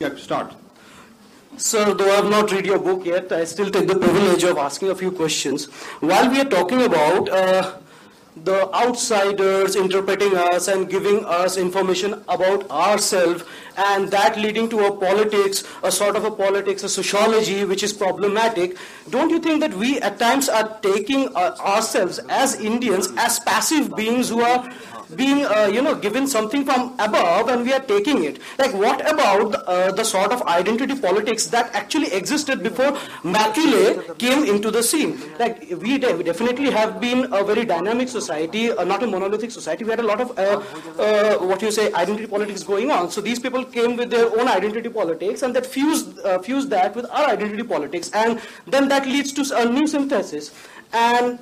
Yeah, start. Sir, though I have not read your book yet, I still take the privilege of asking a few questions. While we are talking about uh, the outsiders interpreting us and giving us information about ourselves, and that leading to a politics, a sort of a politics, a sociology which is problematic, don't you think that we at times are taking uh, ourselves as Indians as passive beings who are being, uh, you know, given something from above and we are taking it. Like, what about uh, the sort of identity politics that actually existed before Macaulay came into the scene? Like, we de- definitely have been a very dynamic society, uh, not a monolithic society. We had a lot of, uh, uh, what you say, identity politics going on. So these people came with their own identity politics and that fused, uh, fused that with our identity politics. And then that leads to a new synthesis. And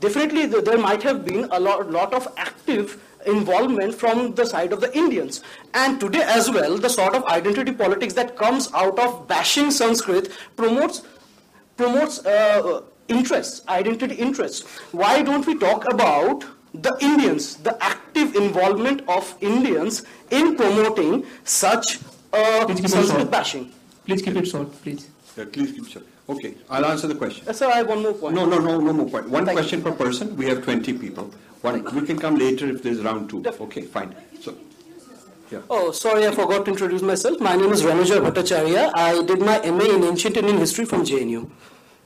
definitely there might have been a lot, lot of active involvement from the side of the Indians. And today as well, the sort of identity politics that comes out of bashing Sanskrit promotes, promotes uh, interests, identity interests. Why don't we talk about the Indians, the active involvement of Indians in promoting such uh, Sanskrit bashing? Please keep it short, please. Yeah, please keep it short. Okay, I'll answer the question. Uh, sir, I have one more point. No, no, no, no more point. One Thank question per person. We have 20 people. One, we can come later if there's round two. Okay, fine. So, yeah. Oh, sorry, I forgot to introduce myself. My name is Ranuja Bhattacharya. I did my MA in Ancient Indian History from JNU.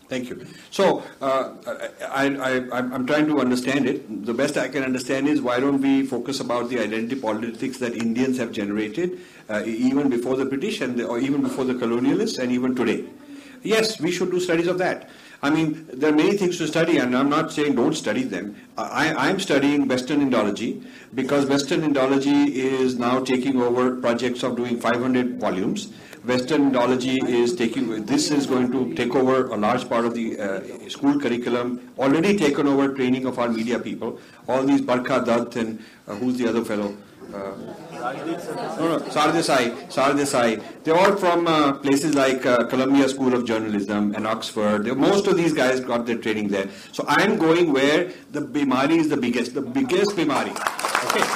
Thank you. So, uh, I, I, I'm trying to understand it. The best I can understand is why don't we focus about the identity politics that Indians have generated uh, even before the British and the, or even before the colonialists and even today. Yes, we should do studies of that. I mean, there are many things to study, and I'm not saying don't study them. I, I'm studying Western Indology because Western Indology is now taking over projects of doing 500 volumes. Western Indology is taking, this is going to take over a large part of the uh, school curriculum, already taken over training of our media people. All these Barkha Dutt and uh, who's the other fellow? No, no, Sardesai, Sardesai. They're all from uh, places like uh, Columbia School of Journalism and Oxford. They're, most of these guys got their training there. So I'm going where the bimari is the biggest, the biggest bimari. Okay.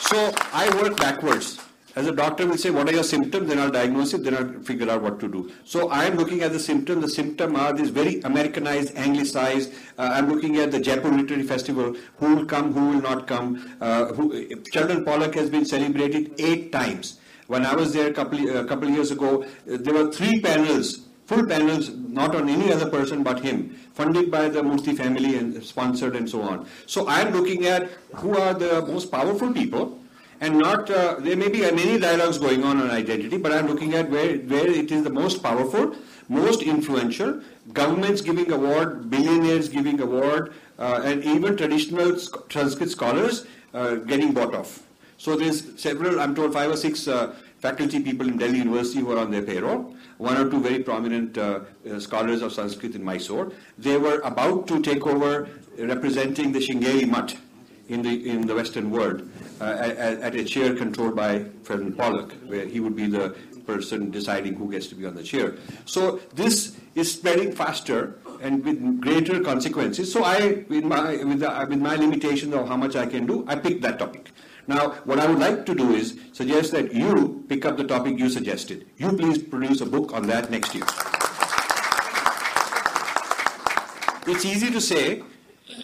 So I work backwards. As a doctor will say, what are your symptoms? Then I'll diagnose it, then I'll figure out what to do. So I am looking at the symptom. The symptom are this very Americanized, anglicized. Uh, I'm looking at the Jaipur Literary Festival. Who will come, who will not come. Uh, who, Sheldon Pollock has been celebrated eight times. When I was there a couple, a couple years ago, there were three panels full panels, not on any other person but him, funded by the Murthy family and sponsored and so on. So I'm looking at who are the most powerful people and not uh, there may be many dialogues going on on identity, but I'm looking at where where it is the most powerful, most influential. Governments giving award, billionaires giving award, uh, and even traditional Sanskrit scholars uh, getting bought off. So there's several, I'm told, five or six uh, faculty people in Delhi University who are on their payroll. One or two very prominent uh, uh, scholars of Sanskrit in Mysore. They were about to take over representing the Shringeri Mutt in the in the Western world Uh, at, at, a chair controlled by Sheldon Pollock, where he would be the person deciding who gets to be on the chair. So this is spreading faster and with greater consequences. So I, with my with, the, with my limitations of how much I can do, I picked that topic. Now, what I would like to do is suggest that you pick up the topic you suggested. You please produce a book on that next year. It's easy to say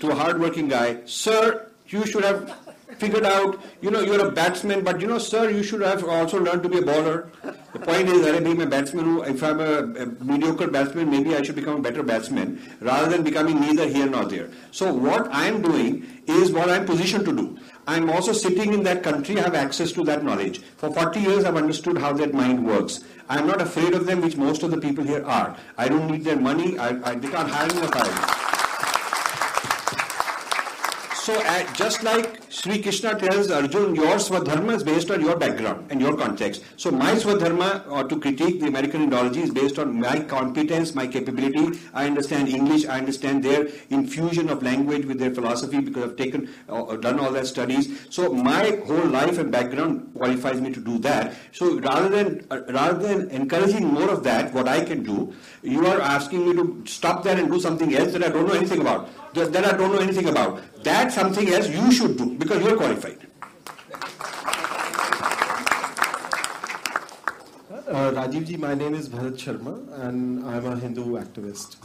to a hardworking guy, sir, you should have figured out, you know, you're a batsman, but you know, sir, you should have also learned to be a bowler. The point is, that being a batsman, if I'm a, a, mediocre batsman, maybe I should become a better batsman rather than becoming neither here nor there. So what I'm doing is what I'm positioned to do. I'm also sitting in that country, I have access to that knowledge. For 40 years, I've understood how that mind works. I'm not afraid of them, which most of the people here are. I don't need their money. I, I, they can't hire me. So uh, just like Sri Krishna tells Arjun, your Swadharma is based on your background and your context. So my Swadharma, or to critique the American Indology, is based on my competence, my capability. I understand English. I understand their infusion of language with their philosophy because I've taken, uh, done all that studies. So my whole life and background qualifies me to do that. So rather than uh, rather than encouraging more of that, what I can do, you are asking me to stop that and do something else that I don't know anything about that I don't know anything about. That's something else you should do because you're qualified. Uh, Rajiv ji, my name is Bharat Sharma and I'm a Hindu activist.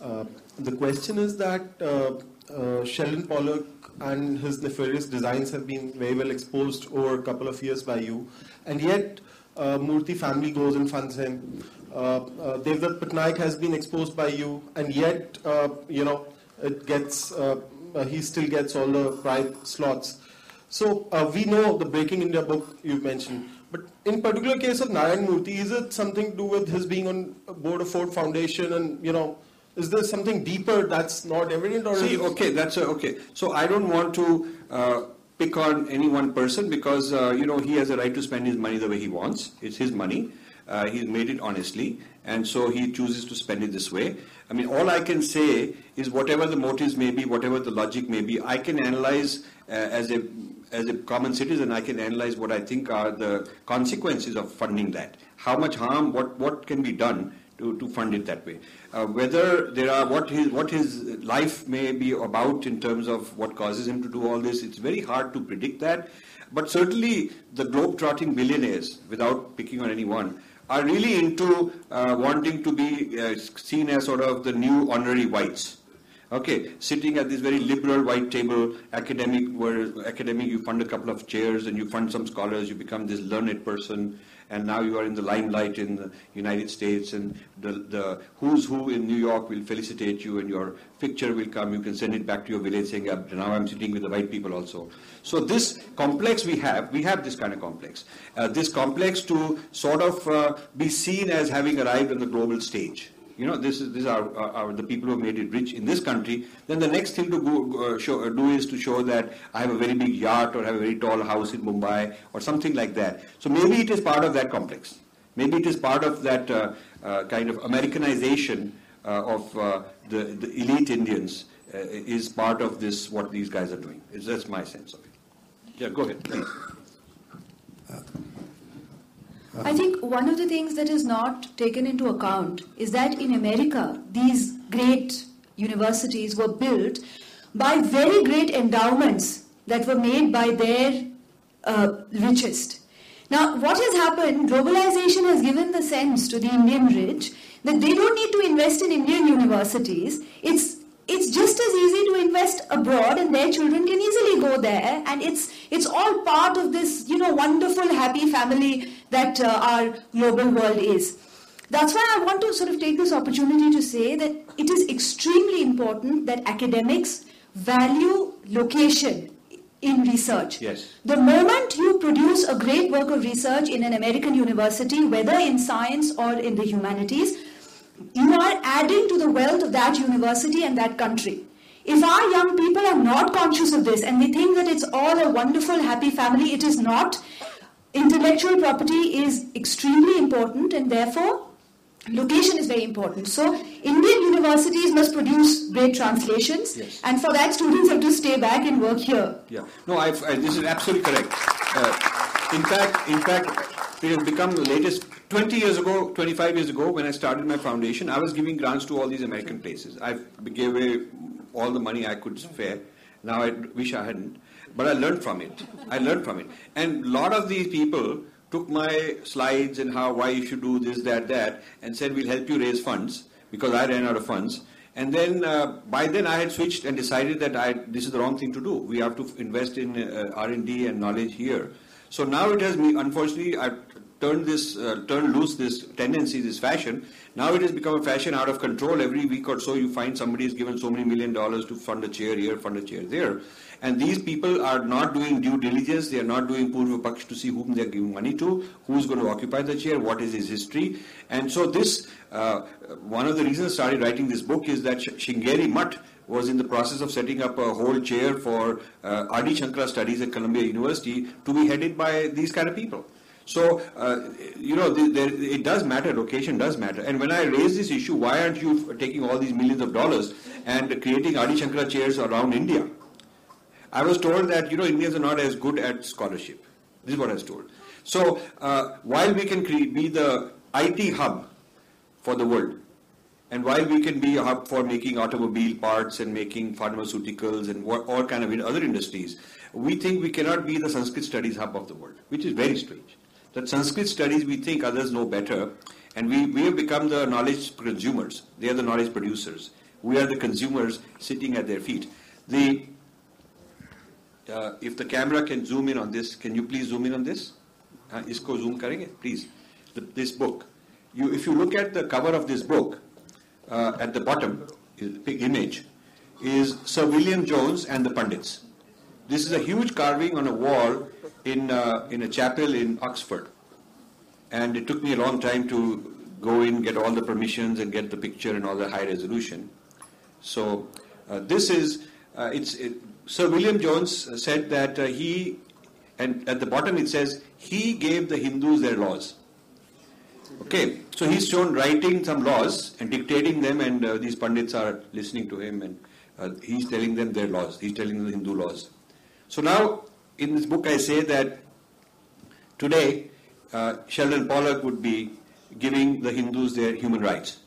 Uh, the question is that uh, uh, Sheldon Pollock and his nefarious designs have been very well exposed over a couple of years by you, and yet uh, Murthy family goes and funds him. Uh, uh, Devdutt Pattanaik has been exposed by you, and yet, uh, you know, it gets, uh, he still gets all the pride slots. So uh, we know the Breaking India book you mentioned, but in particular case of Narayan Murthy, is it something to do with his being on board of Ford Foundation, and you know, is there something deeper that's not evident, or See, okay, that's a, okay. So I don't want to uh, pick on any one person because, uh, you know, he has a right to spend his money the way he wants. It's his money. Uh, he's made it honestly, and so he chooses to spend it this way. I mean, all I can say is whatever the motives may be, whatever the logic may be, I can analyze uh, as a as a common citizen. I can analyze what I think are the consequences of funding that. How much harm, what what can be done to, to fund it that way. Uh, whether there are what his what his life may be about in terms of what causes him to do all this, it's very hard to predict that. But certainly the globe-trotting billionaires, without picking on anyone, are really into uh, wanting to be uh, seen as sort of the new honorary whites. Okay, sitting at this very liberal white table, academic, where academic you fund a couple of chairs and you fund some scholars, you become this learned person, and now you are in the limelight in the United States, and the, the who's who in New York will felicitate you, and your picture will come. You can send it back to your village saying, "Ah, now I'm sitting with the white people also. So this complex we have, we have this kind of complex. Uh, this complex to sort of uh, be seen as having arrived on the global stage you know, this is these are, are, the people who have made it rich in this country. Then the next thing to go, go, show, uh, do is to show that I have a very big yacht or have a very tall house in Mumbai or something like that. So maybe it is part of that complex. Maybe it is part of that uh, uh, kind of Americanization uh, of uh, the, the elite Indians uh, is part of this what these guys are doing. It's, that's my sense of it. Yeah, go ahead, please. I think one of the things that is not taken into account is that in America, these great universities were built by very great endowments that were made by their uh, richest. Now, what has happened, globalization has given the sense to the Indian rich that they don't need to invest in Indian universities. It's it's just as easy to invest abroad and their children can easily go there and it's it's all part of this you know wonderful happy family that uh, our global world is that's why i want to sort of take this opportunity to say that it is extremely important that academics value location in research Yes. the moment you produce a great work of research in an american university whether in science or in the humanities you are adding to the wealth of that university and that country. If our young people are not conscious of this and they think that it's all a wonderful, happy family, it is not. Intellectual property is extremely important and therefore location is very important. So Indian universities must produce great translations Yes. and for that students have to stay back and work here. Yeah. No, I've, I, this is absolutely correct. Uh, in fact, in fact, it has become the latest. 20 years ago, 25 years ago, when I started my foundation, I was giving grants to all these American places. I gave away all the money I could spare. Now I wish I hadn't, but I learned from it. I learned from it, and a lot of these people took my slides and how why you should do this, that, that, and said we'll help you raise funds because I ran out of funds. And then uh, by then I had switched and decided that I, this is the wrong thing to do. We have to invest in uh, R&D and knowledge here. So now it has me. Unfortunately, I've turned this, uh, turned loose this tendency, this fashion. Now it has become a fashion out of control. Every week or so, you find somebody is given so many million dollars to fund a chair here, fund a chair there, and these people are not doing due diligence. They are not doing purva paksh to see whom they are giving money to, who's going to occupy the chair, what is his history, and so this. Uh, one of the reasons I started writing this book is that Sh- Shringeri Mutt was in the process of setting up a whole chair for uh, Adi Shankara studies at Columbia University to be headed by these kind of people. So, uh, you know, the, the, it does matter, location does matter. And when I raise this issue, why aren't you taking all these millions of dollars and creating Adi Shankara chairs around India? I was told that, you know, Indians are not as good at scholarship. This is what I was told. So, uh, while we can cre- be the IT hub for the world, and while we can be a hub for making automobile parts and making pharmaceuticals and what, all kind of other industries, we think we cannot be the Sanskrit studies hub of the world, which is very strange that Sanskrit studies we think others know better, and we, we have become the knowledge consumers. They are the knowledge producers. We are the consumers sitting at their feet. The uh, if the camera can zoom in on this, can you please zoom in on this? Uh, isko zoom karenge, please. The, this book. You, if you look at the cover of this book, uh, at the bottom image, is Sir William Jones and the pundits. This is a huge carving on a wall in, uh, in a chapel in Oxford. And it took me a long time to go in, get all the permissions, and get the picture and all the high resolution. So uh, this is, uh, it's, it, Sir William Jones said that uh, he, and at the bottom it says, he gave the Hindus their laws. Okay, so he's shown writing some laws and dictating them, and uh, these pundits are listening to him, and uh, he's telling them their laws. He's telling them the Hindu laws. So now, in this book, I say that today, uh, Sheldon Pollock would be giving the Hindus their human rights,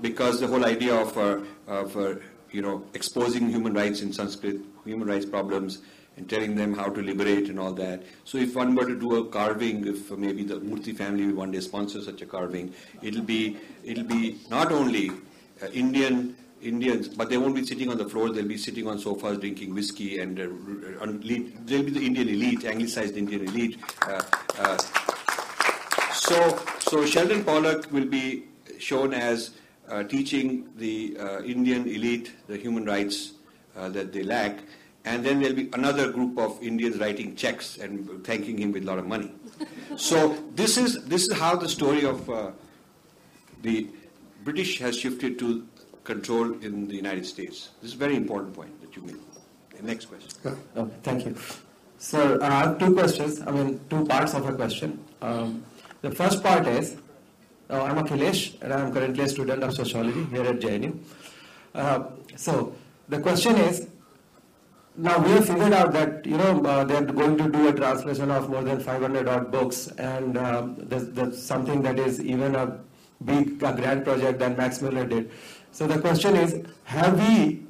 because the whole idea of, uh, of uh, you know exposing human rights in Sanskrit, human rights problems, and telling them how to liberate and all that. So if one were to do a carving, if maybe the Murthy family will one day sponsor such a carving, it'll be it'll be not only uh, Indian Indians, but they won't be sitting on the floor. They'll be sitting on sofas drinking whiskey, and uh, they'll be the Indian elite, anglicized Indian elite. Uh, uh, so, so Sheldon Pollock will be shown as uh, teaching the uh, Indian elite the human rights uh, that they lack, and then there'll be another group of Indians writing checks and thanking him with a lot of money. so this is this is how the story of the British has shifted to control in the United States. This is a very important point that you made. Next question. Okay, thank you. Sir, I have two questions, I mean, two parts of a question. Um, the first part is, uh, I'm Akhilesh and I'm currently a student of sociology here at JNU. Uh, so, the question is, now we have figured out that you know uh, they're going to do a translation of more than 500 odd books and um, there's, there's, something that is even a big a grand project that Max Muller did. So the question is, have we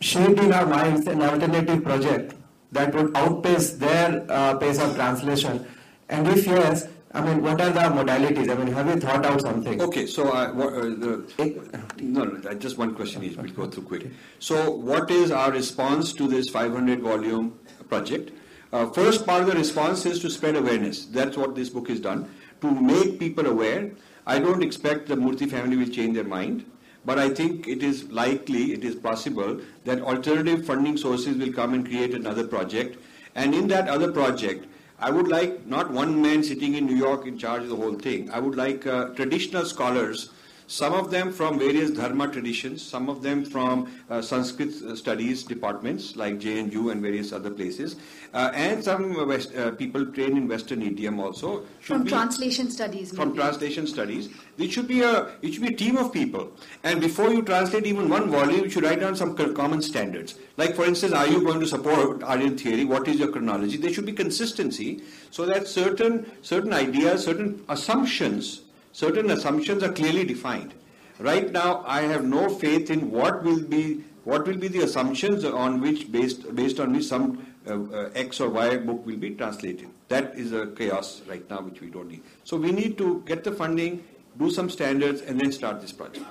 shaped in our minds an alternative project that would outpace their uh, pace of translation? And if yes, I mean, what are the modalities? I mean, have you thought out something? Okay, so uh, what, uh, the, no, no, just one question is, we'll go through quick. So, what is our response to this 500 volume project? Uh, first part of the response is to spread awareness. That's what this book is done, to make people aware. I don't expect the Murthy family will change their mind. But I think it is likely, it is possible that alternative funding sources will come and create another project. And in that other project, I would like not one man sitting in New York in charge of the whole thing. I would like uh, traditional scholars some of them from various dharma traditions, some of them from uh, Sanskrit uh, studies departments like JNU and various other places, uh, and some West, uh, people trained in Western idiom also. From be, translation studies. From maybe. translation studies. It should be a it should be a team of people. And before you translate even one volume, you should write down some common standards. Like for instance, are you going to support Aryan theory? What is your chronology? There should be consistency so that certain certain ideas, certain assumptions certain assumptions are clearly defined. Right now, I have no faith in what will be what will be the assumptions on which based based on which some uh, uh, X or Y book will be translated. That is a chaos right now which we don't need. So we need to get the funding, do some standards, and then start this project.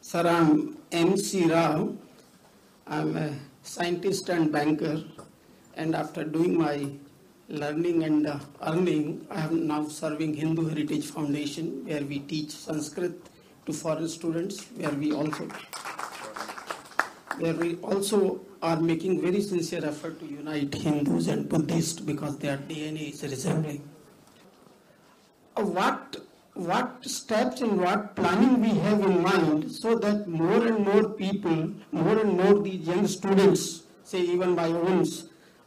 Sir, I'm M.C. Rao. I'm a scientist and banker, and after doing my learning and uh, earning, I am now serving Hindu Heritage Foundation where we teach Sanskrit to foreign students, where we also where we also are making very sincere effort to unite Hindus and Buddhists because their DNA is resembling. Uh, what what steps and what planning we have in mind so that more and more people, more and more these young students, say even my own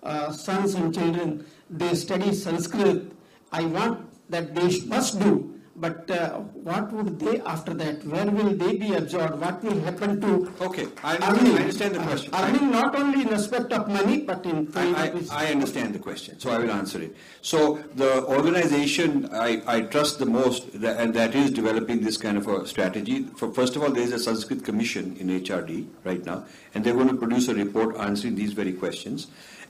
uh, sons and children, they study Sanskrit. I want that they must do. But uh, what would they after that? Where will they be absorbed? What will happen to Okay, I, earning, I understand the question. Earning not only in respect of money, but in I, I, I, understand the question, so I will answer it. So the organization I, I trust the most, that, and that is developing this kind of a strategy. For, first of all, there is a Sanskrit commission in HRD right now, and they're going to produce a report answering these very questions.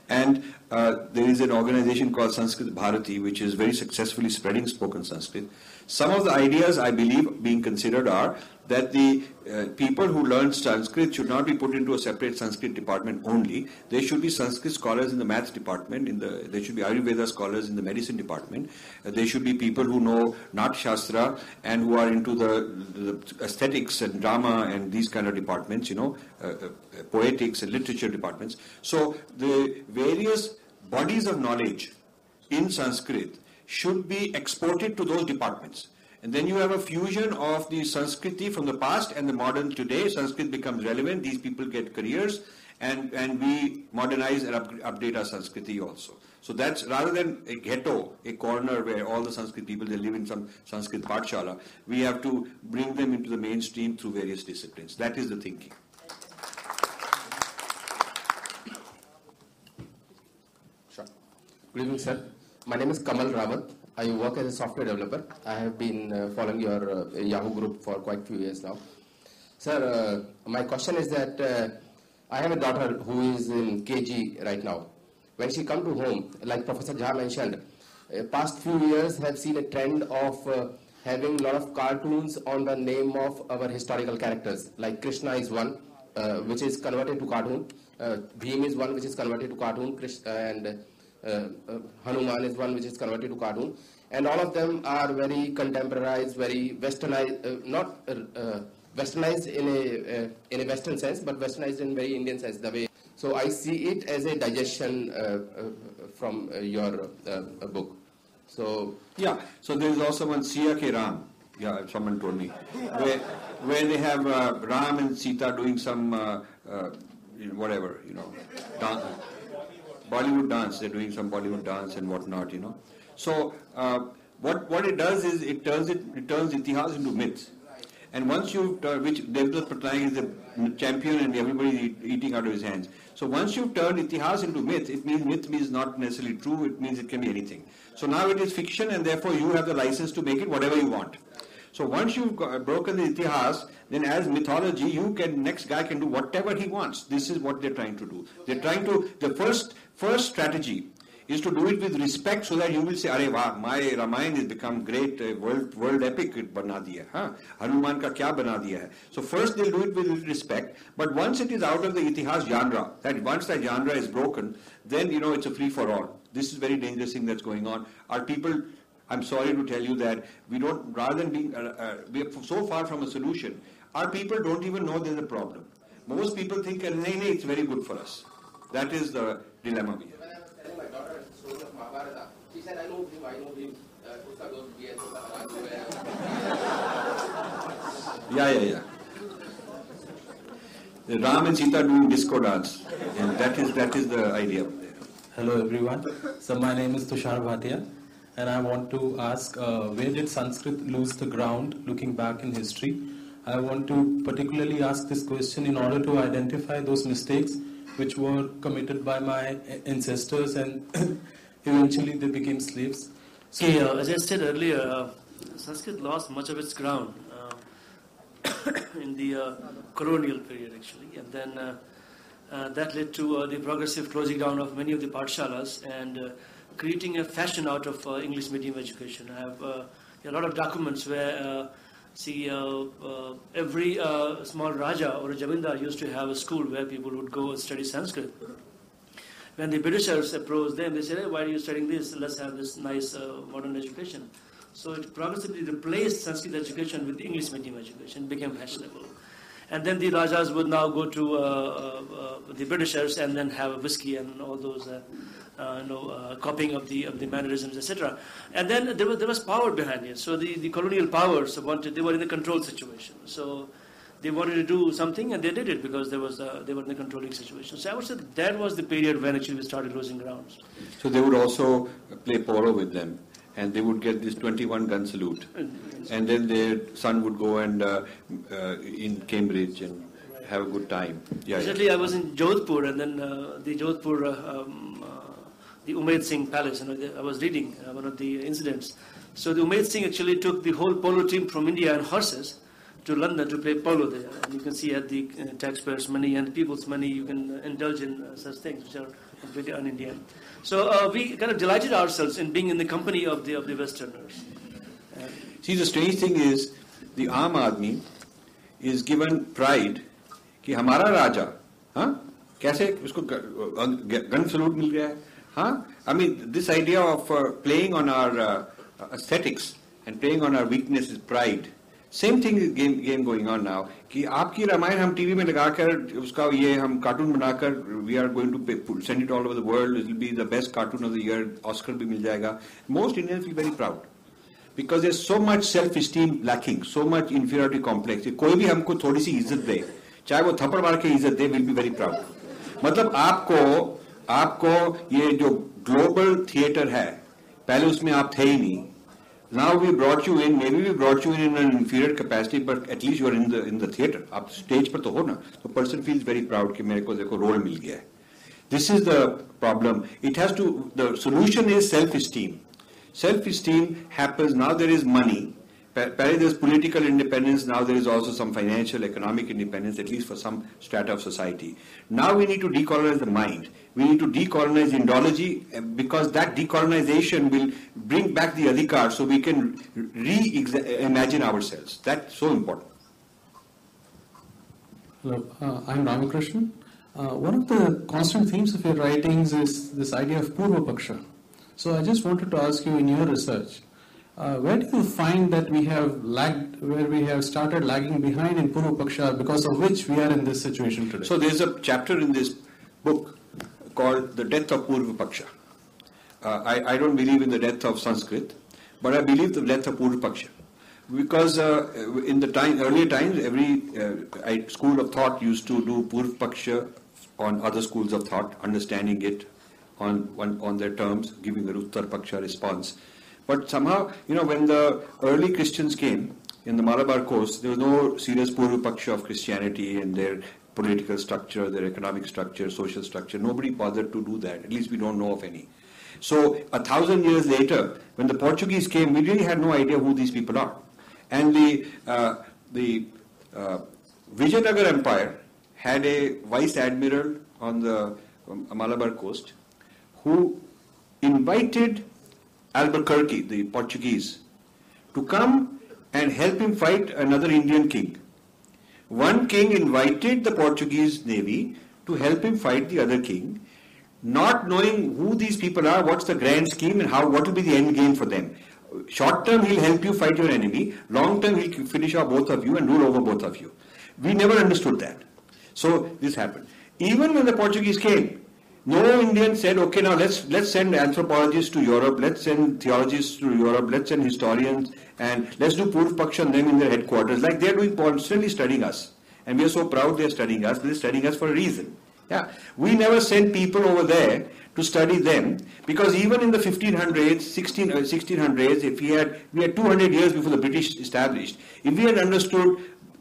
And uh, there is an organization called Sanskrit Bharati, which is very successfully spreading spoken Sanskrit. Some of the ideas I believe being considered are that the uh, people who learn Sanskrit should not be put into a separate Sanskrit department only. There should be Sanskrit scholars in the maths department. In the there should be Ayurveda scholars in the medicine department. Uh, there should be people who know Nat Shastra and who are into the, the aesthetics and drama and these kind of departments. You know, uh, uh, poetics and literature departments. So the various bodies of knowledge in Sanskrit should be exported to those departments. And then you have a fusion of the Sanskriti from the past and the modern today. Sanskrit becomes relevant. These people get careers, and, and we modernize and up, update our Sanskriti also. So that's rather than a ghetto, a corner where all the Sanskrit people they live in some Sanskrit pathshala, we have to bring them into the mainstream through various disciplines. That is the thinking. Good evening, sir. My name is Kamal Rawat. I work as a software developer. I have been uh, following your uh, Yahoo group for quite a few years now. Sir, uh, my question is that uh, I have a daughter who is in KG right now. When she come to home, like Professor Jha mentioned, past few years have seen a trend of having a lot of cartoons on the name of our historical characters. Like Krishna is one, uh, which is converted to cartoon. Uh, Bhim is one, which is converted to cartoon. Krish, and uh, uh, Hanuman is one, which is converted to cartoon. And all of them are very contemporarized, very westernized, uh, not uh, uh, westernized in a uh, in a Western sense, but westernized in very Indian sense. The way. So I see it as a digestion uh, uh, from uh, your uh, book. So Yeah, so there is also one Siya Ke Ram. Yeah, someone told me. Where, where they have uh, Ram and Sita doing some, uh, uh, whatever, you know, dan- Bollywood dance. They're doing some Bollywood dance and whatnot, you know. So uh, what what it does is it turns it, it turns itihas into myths. And once you, uh, which Devdutt Pattanaik is the champion and everybody is eating out of his hands. So once you've turned itihas into myth, it means myth means not necessarily true, it means it can be anything. So now it is fiction and therefore you have the license to make it whatever you want. So once you've broken the itihas, then as mythology, you can, next guy can do whatever he wants. This is what they're trying to do. They're trying to, the first, first strategy is to do it with respect so that you will say, Arey wow, my Ramayana has become great, uh, world, world epic bana diya, huh? Hanuman ka kya bana diya hai? So first they'll do it with respect, but once it is out of the itihas genre, that once that genre is broken, then you know it's a free for all. This is very dangerous thing that's going on. Our people, I'm sorry to tell you that we don't, rather than being, uh, uh, we are so far from a solution, our people don't even know there's a problem. Most people think, "Uh, nay, nay, it's very good for us. That is the dilemma we have. when I was telling my daughter stories of Mahabharata, she said, "I know him, I know him." Uh, uska dost bhi hai, uska Maharaj bhi hai. Yeah, yeah, yeah. The Ram and Sita doing disco dance. And that is, that is the idea. Hello everyone. So my name is Tushar Bhatia and I want to ask uh, where did Sanskrit lose the ground looking back in history? I want to particularly ask this question in order to identify those mistakes which were committed by my ancestors and eventually they became slaves. So, Okay, uh, as I said earlier, uh, Sanskrit lost much of its ground uh, in the uh, colonial period, actually, and then uh, uh, that led to the progressive closing down of many of the pathshalas and creating a fashion out of English medium education. I have a lot of documents where, see, uh, every uh, small Raja or Jamindar used to have a school where people would go and study Sanskrit when the Britishers approached them, they said, hey, why are you studying this? Let's have this nice uh, modern education. So it progressively replaced Sanskrit education with English medium education, became fashionable. And then the Rajas would now go to uh, uh, uh, the Britishers and then have a whiskey and all those, you know, uh, copying of the of the mannerisms, etc. And then there was there was power behind it. So the, the colonial powers wanted they were in a control situation. So they wanted to do something and they did it because there was uh, they were in a controlling situation. So I would say that was the period when actually we started losing grounds. So they would also play polo with them. And they would get this 21 gun salute. And then their son would go and uh, uh, in Cambridge and have a good time. Yeah, yeah. Recently, I was in Jodhpur, and then uh, the Jodhpur, uh, um, uh, the Umaid Singh Palace. You know, the, I was reading uh, one of the incidents. So the Umaid Singh actually took the whole polo team from India on horses to London to play polo there. And you can see at the uh, taxpayers' money and the people's money, you can uh, indulge in uh, such things which are completely un-Indian. So uh, we kind of delighted ourselves in being in the company of the of the Westerners. See, the strange thing is, the Aam Aadmi is given pride कि हमारा राजा हाँ कैसे उसको gun salute मिल गया है हाँ I mean this idea of playing on our aesthetics and playing on our weakness is pride. Same thing game game going on now कि आपकी रामायण हम टीवी में लगाकर, उसका ये हम कार्टून बनाकर we are going to send it all over the world will be the best cartoon of the year Oscar भी मिल जाएगा. Most Indian feel very proud because there so much self esteem lacking so much inferiority complex कोई भी हमको थोड़ी सी इज़्ज़त दे, चाहे वो थप्पड़ मार के इज़्ज़त दे विल बी वेरी प्राउड मतलब आपको आपको ये जो ग्लोबल थिएटर है, पहले उसमें आप थे ही नहीं। Now we brought you in maybe we brought you in in an inferior capacity but at least you are in the in the theatre आप स्टेज पर तो हो ना। तो पर्सन फील्स वेरी प्राउड कि मेरे को देखो रोल मिल गया है। This is the problem it has to the solution is self esteem self esteem happens now there is money Apparently, there's political independence. Now there is also some financial, economic independence, at least for some strata of society. Now we need to decolonize the mind. We need to decolonize Indology eh, because that decolonization will bring back the adhikar so we can reimagine ourselves. That's so important. Hello, uh, I'm Ramakrishnan. Uh, one of the constant themes of your writings is this idea of Purva Paksha. So I just wanted to ask you in your research, uh, where do you find that we have lagged, where we have started lagging behind in Purva Paksha because of which we are in this situation today? So there's a chapter in this book called The Death of Purva Paksha. Uh, I, I, don't believe in the death of Sanskrit, but I believe the death of Purva Paksha. Because uh, in the time, earlier times, every uh, school of thought used to do Purva Paksha on other schools of thought, understanding it on, on, on their terms, giving a Uttar Paksha response. But somehow, you know, when the early Christians came in the Malabar coast, there was no serious Purva Paksha of Christianity and their political structure, their economic structure, social structure. Nobody bothered to do that. At least we don't know of any. So a thousand years later, when the Portuguese came, we really had no idea who these people are. And the uh, the uh, Vijayanagar Empire had a vice admiral on the um, Malabar coast who invited Albuquerque, the Portuguese, to come and help him fight another Indian king. One king invited the Portuguese navy to help him fight the other king, not knowing who these people are, what's the grand scheme, and how what will be the end game for them. Short term, he'll help you fight your enemy. Long term, he'll finish off both of you and rule over both of you. We never understood that. So this happened. Even when the Portuguese came, no Indian said, okay, now let's let's send anthropologists to Europe, let's send theologians to Europe, let's send historians, and let's do Purv Paksha them in their headquarters. Like they're doing constantly studying us. And we are so proud they're studying us, they're studying us for a reason. Yeah. We never sent people over there to study them because even in the 1500s, 16, uh, 1600s, if we had, we had 200 years before the British established, if we had understood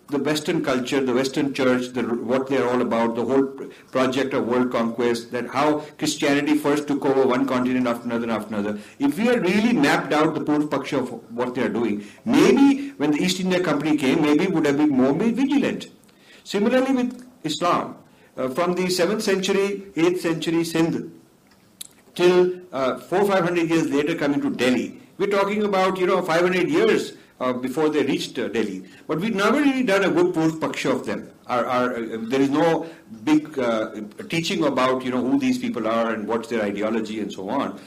the Western culture, the Western church, the, what they're all about, the whole project of world conquest, that how Christianity first took over one continent after another after another. If we had really mapped out the Purv Paksha of what they're doing, maybe when the East India Company came, maybe would have been more vigilant. Similarly with Islam, uh, from the 7th century, 8th century Sindh, till uh, 4 500 years later coming to Delhi, we're talking about, you know, 500 years uh, before they reached uh, Delhi. But we've never really done a good Purv Paksha of them. Our, our, uh, there is no big uh, teaching about, you know, who these people are and what's their ideology and so on.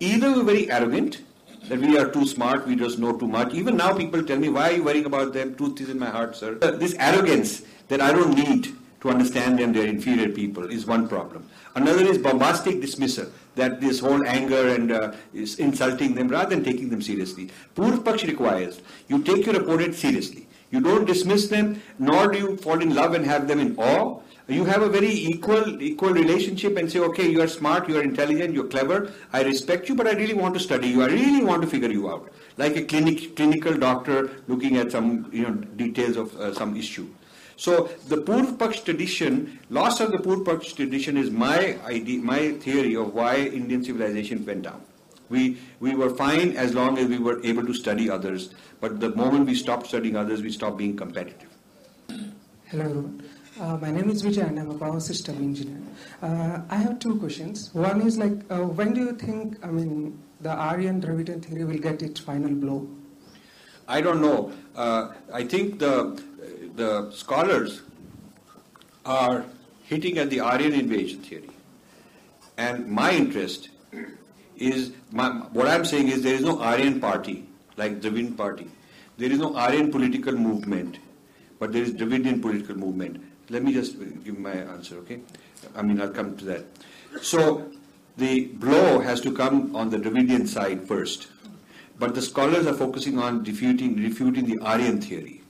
Either we're very arrogant, that we are too smart, we just know too much. Even now people tell me, why are you worrying about them? Truth is in my heart, sir. This arrogance that I don't need to understand them, they're inferior people, is one problem. Another is bombastic dismissal, that this whole anger and uh, is insulting them rather than taking them seriously. Purv Paksh requires you take your opponent seriously. You don't dismiss them, nor do you fall in love and have them in awe. You have a very equal equal relationship and say, okay, you are smart, you are intelligent, you're clever. I respect you, but I really want to study you. I really want to figure you out, like a clinic clinical doctor looking at some you know details of uh, some issue. So the Purv Paksh tradition, loss of the Purv Paksh tradition is my idea, my theory of why Indian civilization went down. We, we were fine as long as we were able to study others, but the moment we stopped studying others, we stopped being competitive. Hello everyone. Uh, my name is Vijay and I'm a power system engineer. Uh, I have two questions. One is like, uh, when do you think, I mean, the Aryan Dravidian theory will get its final blow? I don't know. Uh, I think the the scholars are hitting at the Aryan invasion theory, and my interest is my, what I'm saying is there is no Aryan party like Dravidian party. There is no Aryan political movement, but there is Dravidian political movement. Let me just give my answer, okay? I mean, I'll come to that. So the blow has to come on the Dravidian side first, but the scholars are focusing on refuting, refuting the Aryan theory.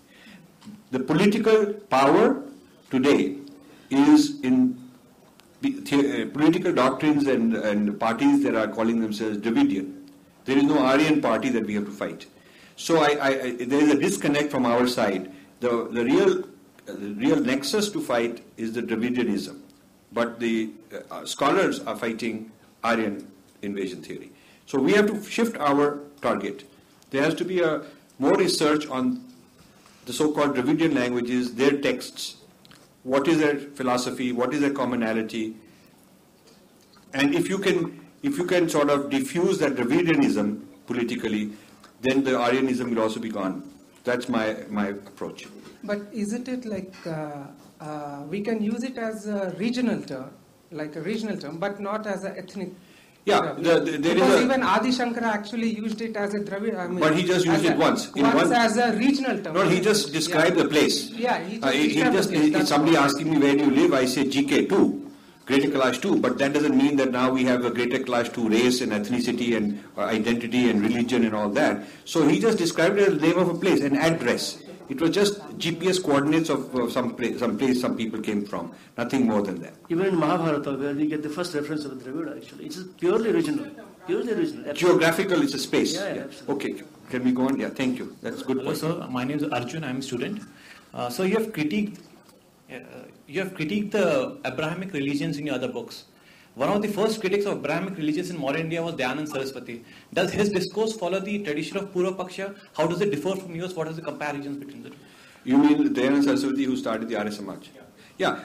The political power today is in uh, political doctrines and, and parties that are calling themselves Dravidian. There is no Aryan party that we have to fight. So I, I, I, there is a disconnect from our side. The, the real the real nexus to fight is the Dravidianism, but the uh, scholars are fighting Aryan invasion theory. So we have to shift our target. There has to be a more research on the so-called Dravidian languages, their texts, what is their philosophy, what is their commonality, and if you can if you can sort of diffuse that Dravidianism politically, then the Aryanism will also be gone. That's my my approach. But isn't it like uh, uh, we can use it as a regional term, like a regional term, but not as an ethnic? Yeah, the- the- there is because a- even Adi Shankara actually used it as a Dravid. I mean, But he just used it once, in once one- as a regional term. No, he just described the place. Yeah, he just Uh, he, he just place, somebody asking me where do you live, I say GK2, Greater Kailash 2, but that doesn't mean that now we have a Greater Kailash 2 race and ethnicity and uh, identity and religion and all that. So he just described it as the name of a place, an address. It was just GPS coordinates of uh, some place, some place some people came from, nothing more than that. Even in Mahabharata, where we get the first reference of Dravida, actually, it's purely regional. Purely regional. absolutely. Geographical is a space. Yeah, yeah, absolutely. Okay, can we go on? Yeah, thank you. That's a good Hello, point. sir. My name is Arjun. I'm a student. Uh, so you have critiqued, uh, you have critiqued the Abrahamic religions in your other books. One of the first critics of Brahmic religions in modern India was Dayanand Saraswati. Does his discourse follow the tradition of Purva Paksha? How does it differ from yours? What are the comparisons between the two? You mean Dayanand Saraswati who started the Arya Samaj? Yeah,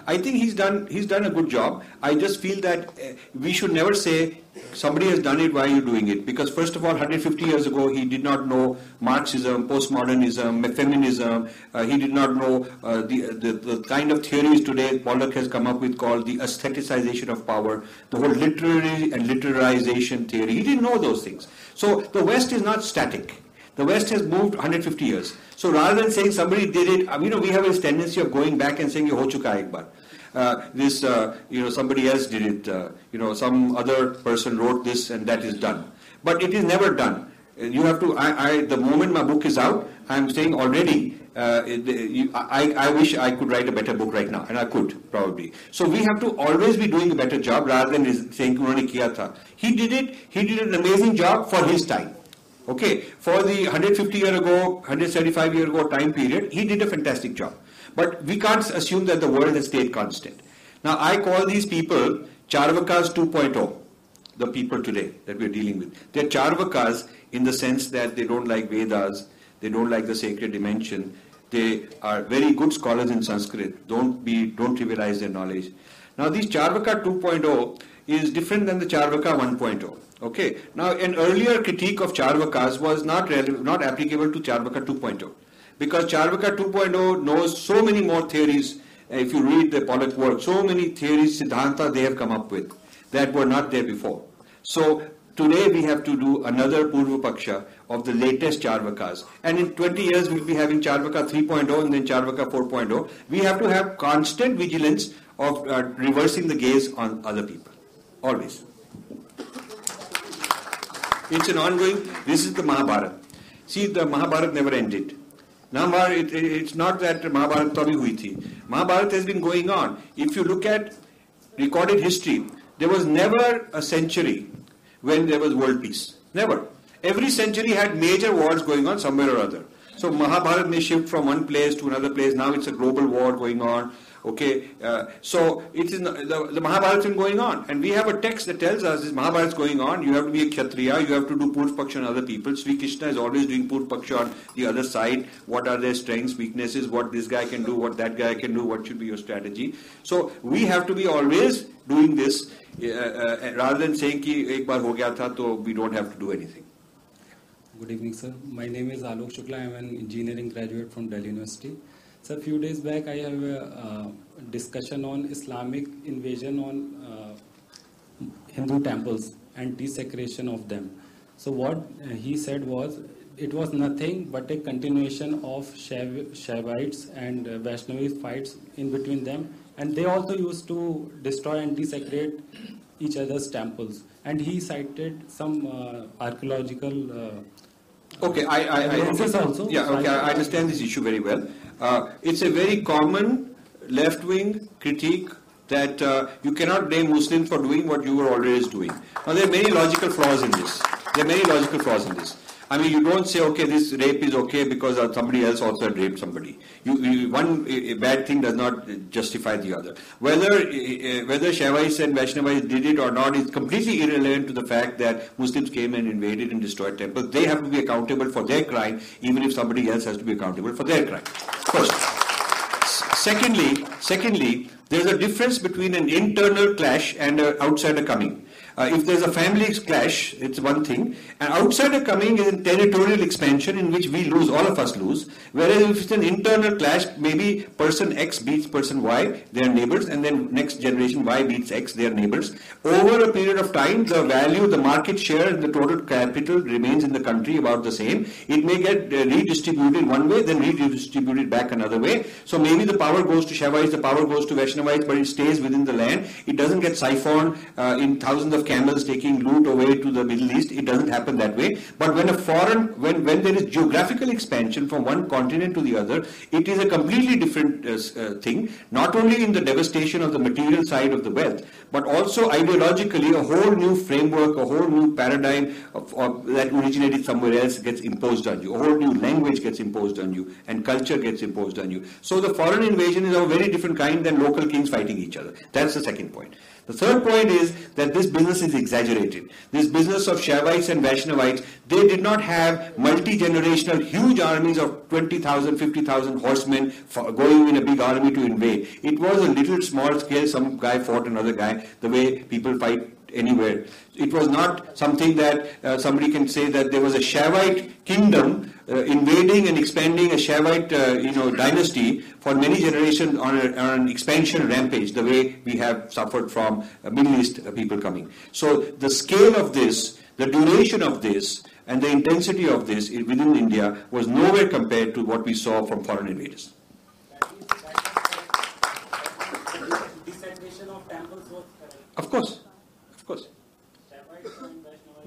I think he's done he's done a good job. I just feel that uh, we should never say somebody has done it, why are you doing it? Because first of all, 150 years ago, he did not know Marxism, postmodernism, feminism. Uh, he did not know uh, the, the the kind of theories today Pollock has come up with called the aestheticization of power, the whole literary and literalization theory. He didn't know those things. So the West is not static. The West has moved 150 years. So rather than saying somebody did it, uh, you know, we have this tendency of going back and saying, "Ye ho chuka hai ek bar." Uh, this, uh, you know, somebody else did it. Uh, you know, some other person wrote this, and that is done. But it is never done. Uh, You have to. I, I the moment my book is out, I am saying already. Uh, it- you- I, I wish I could write a better book right now, and I could probably. So we have to always be doing a better job rather than saying "उन्होंने किया था." He did it. He did an amazing job for his time. Okay, for the 150 year ago, 175 year ago time period, he did a fantastic job. But we can't assume that the world has stayed constant. Now, I call these people Charvakas 2.0, the people today that we're dealing with. They're Charvakas in the sense that they don't like Vedas, they don't like the sacred dimension, they are very good scholars in Sanskrit. Don't be, don't trivialize their knowledge. Now, this Charvaka 2.0 is different than the Charvaka 1.0. Okay. Now, an earlier critique of Charvakas was not not applicable to Charvaka 2.0 because Charvaka 2.0 knows so many more theories. Uh, If you read the Pollock work, so many theories, Siddhanta they have come up with that were not there before. So today we have to do another Purva Paksha of the latest Charvakas. And in 20 years we'll be having Charvaka 3.0 and then Charvaka 4.0. We have to have constant vigilance of uh, reversing the gaze on other people. Always. It's an ongoing, this is the Mahabharata. See, the Mahabharata never ended. Mahabharata, it, it- it's not that Mahabharata to abhi hui thi. Mahabharata has been going on. If you look at recorded history, there was never a century when there was world peace. Never. Every century had major wars going on somewhere or other. So Mahabharata may shift from one place to another place. Now it's a global war going on. Okay, uh, so it is the, the Mahabharata is going on, and we have a text that tells us this Mahabharata is going on. You have to be a Kshatriya, you have to do Purvapaksha on other people. Sri Krishna is always doing Purvapaksha on the other side. What are their strengths, weaknesses, what this guy can do, what that guy can do, what should be your strategy. So we have to be always doing this uh, uh, rather than saying ki ek baar ho gaya tha, to we don't have to do anything. Good evening, sir. My name is Alok Shukla. I am an engineering graduate from Delhi University. So, a few days back, I have a uh, discussion on Islamic invasion on uh, Hindu temples and desecration of them. So, what he said was it was nothing but a continuation of Shaiv- Shaivites and Vaishnavis fights in between them, and they also used to destroy and desecrate each other's temples. And he cited some uh, archaeological. Uh, Okay, I, I, I also. Yeah, okay, I understand this issue very well. Uh, it's a very common left-wing critique that uh, you cannot blame Muslims for doing what you were always doing. Now, there are many logical flaws in this. There are many logical flaws in this. I mean, you don't say, okay, this rape is okay because somebody else also had raped somebody. You, you, one bad thing does not justify the other. Whether whether Shaivites and Vaishnavites did it or not is completely irrelevant to the fact that Muslims came and invaded and destroyed temples. They have to be accountable for their crime, even if somebody else has to be accountable for their crime. First. Secondly, secondly, there's a difference between an internal clash and an outsider coming. Uh, if there's a family clash, it's one thing. An outsider coming is a territorial expansion in which we lose, all of us lose. Whereas if it's an internal clash, maybe person X beats person Y, they are neighbors, and then next generation Y beats X, they are neighbors. Over a period of time, the value, the market share, and the total capital remains in the country about the same. It may get uh, redistributed one way, then redistributed back another way. So maybe the power goes to Shaivites, the power goes to Vaishnavites, but it stays within the land. It doesn't get siphoned uh, in thousands of camels taking loot away to the Middle East. It doesn't happen that way. But when a foreign, when, when there is geographical expansion from one continent to the other, it is a completely different uh, uh, thing. Not only in the devastation of the material side of the wealth, but also ideologically a whole new framework, a whole new paradigm of, of, that originated somewhere else gets imposed on you. A whole new language gets imposed on you, and culture gets imposed on you. So the foreign invasion is of a very different kind than local kings fighting each other. That's the second point. The third point is that this business is exaggerated. This business of Shaivites and Vaishnavites, they did not have multi-generational huge armies of 20,000, 50,000 horsemen going in a big army to invade. It was a little small scale, some guy fought another guy, the way people fight anywhere. It was not something that uh, somebody can say that there was a Shaivite kingdom uh, invading and expanding a Shaivite, uh, you know, dynasty for many generations on, a, on an expansion rampage, the way we have suffered from uh, Middle East uh, people coming. So the scale of this, the duration of this, and the intensity of this within India was nowhere compared to what we saw from foreign invaders. Of course.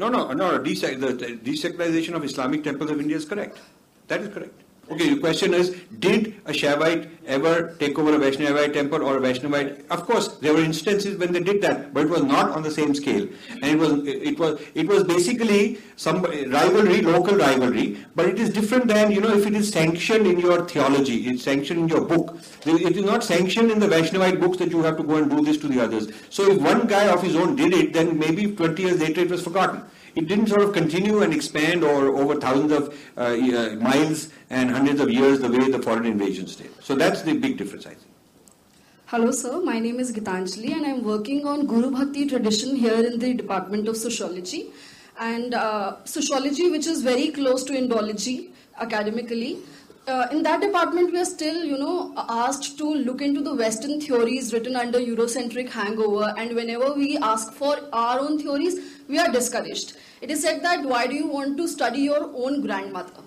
No, no, no. The, the desecularization of Islamic temples of India is correct. That is correct. Okay, your question is, did a Shaivite ever take over a Vaishnavite temple or a Vaishnavite? Of course, there were instances when they did that, but it was not on the same scale. And it was, it was, it was basically some rivalry, local rivalry, but it is different than, you know, if it is sanctioned in your theology, it's sanctioned in your book. It is not sanctioned in the Vaishnavite books that you have to go and do this to the others. So if one guy of his own did it, then maybe 20 years later it was forgotten. It didn't sort of continue and expand or over thousands of uh, uh, miles and hundreds of years the way the foreign invasions did. So that's the big difference, I think. Hello, sir. My name is Gitanjali, and I'm working on Guru Bhakti tradition here in the Department of Sociology. And uh, sociology, which is very close to Indology academically, uh, in that department, we are still, you know, asked to look into the Western theories written under Eurocentric hangover. And whenever we ask for our own theories, we are discouraged. It is said that why do you want to study your own grandmother?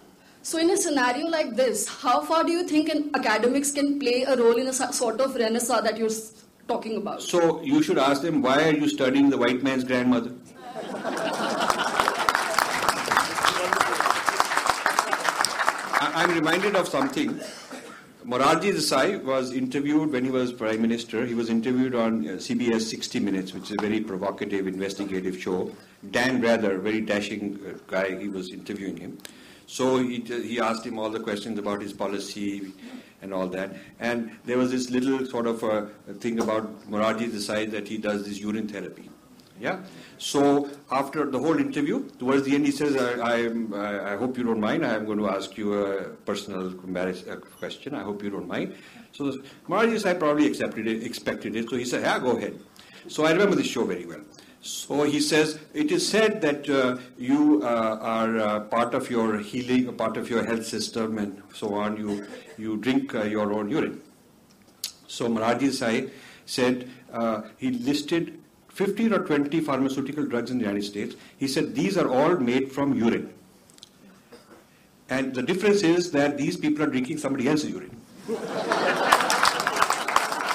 So, in a scenario like this, how far do you think an academics can play a role in a sort of renaissance that you're talking about? So you should ask them, why are you studying the white man's grandmother? I- I'm reminded of something. Morarji Desai was interviewed when he was Prime Minister. He was interviewed on uh, CBS 60 Minutes, which is a very provocative, investigative show. Dan Rather, very dashing uh, guy, he was interviewing him. So he, he asked him all the questions about his policy and all that. And there was this little sort of a thing about Morarji Desai that he does this urine therapy. Yeah. So after the whole interview, towards the end, he says, I, I, I hope you don't mind. I am going to ask you a personal question. I hope you don't mind. So Morarji Desai probably accepted it, expected it. So he said, yeah, go ahead. So I remember this show very well. So he says, it is said that uh, you uh, are uh, part of your healing, part of your health system and so on. You, you drink uh, your own urine. So Morarji Desai said, uh, he listed 15 or 20 pharmaceutical drugs in the United States. He said, these are all made from urine. And the difference is that these people are drinking somebody else's urine.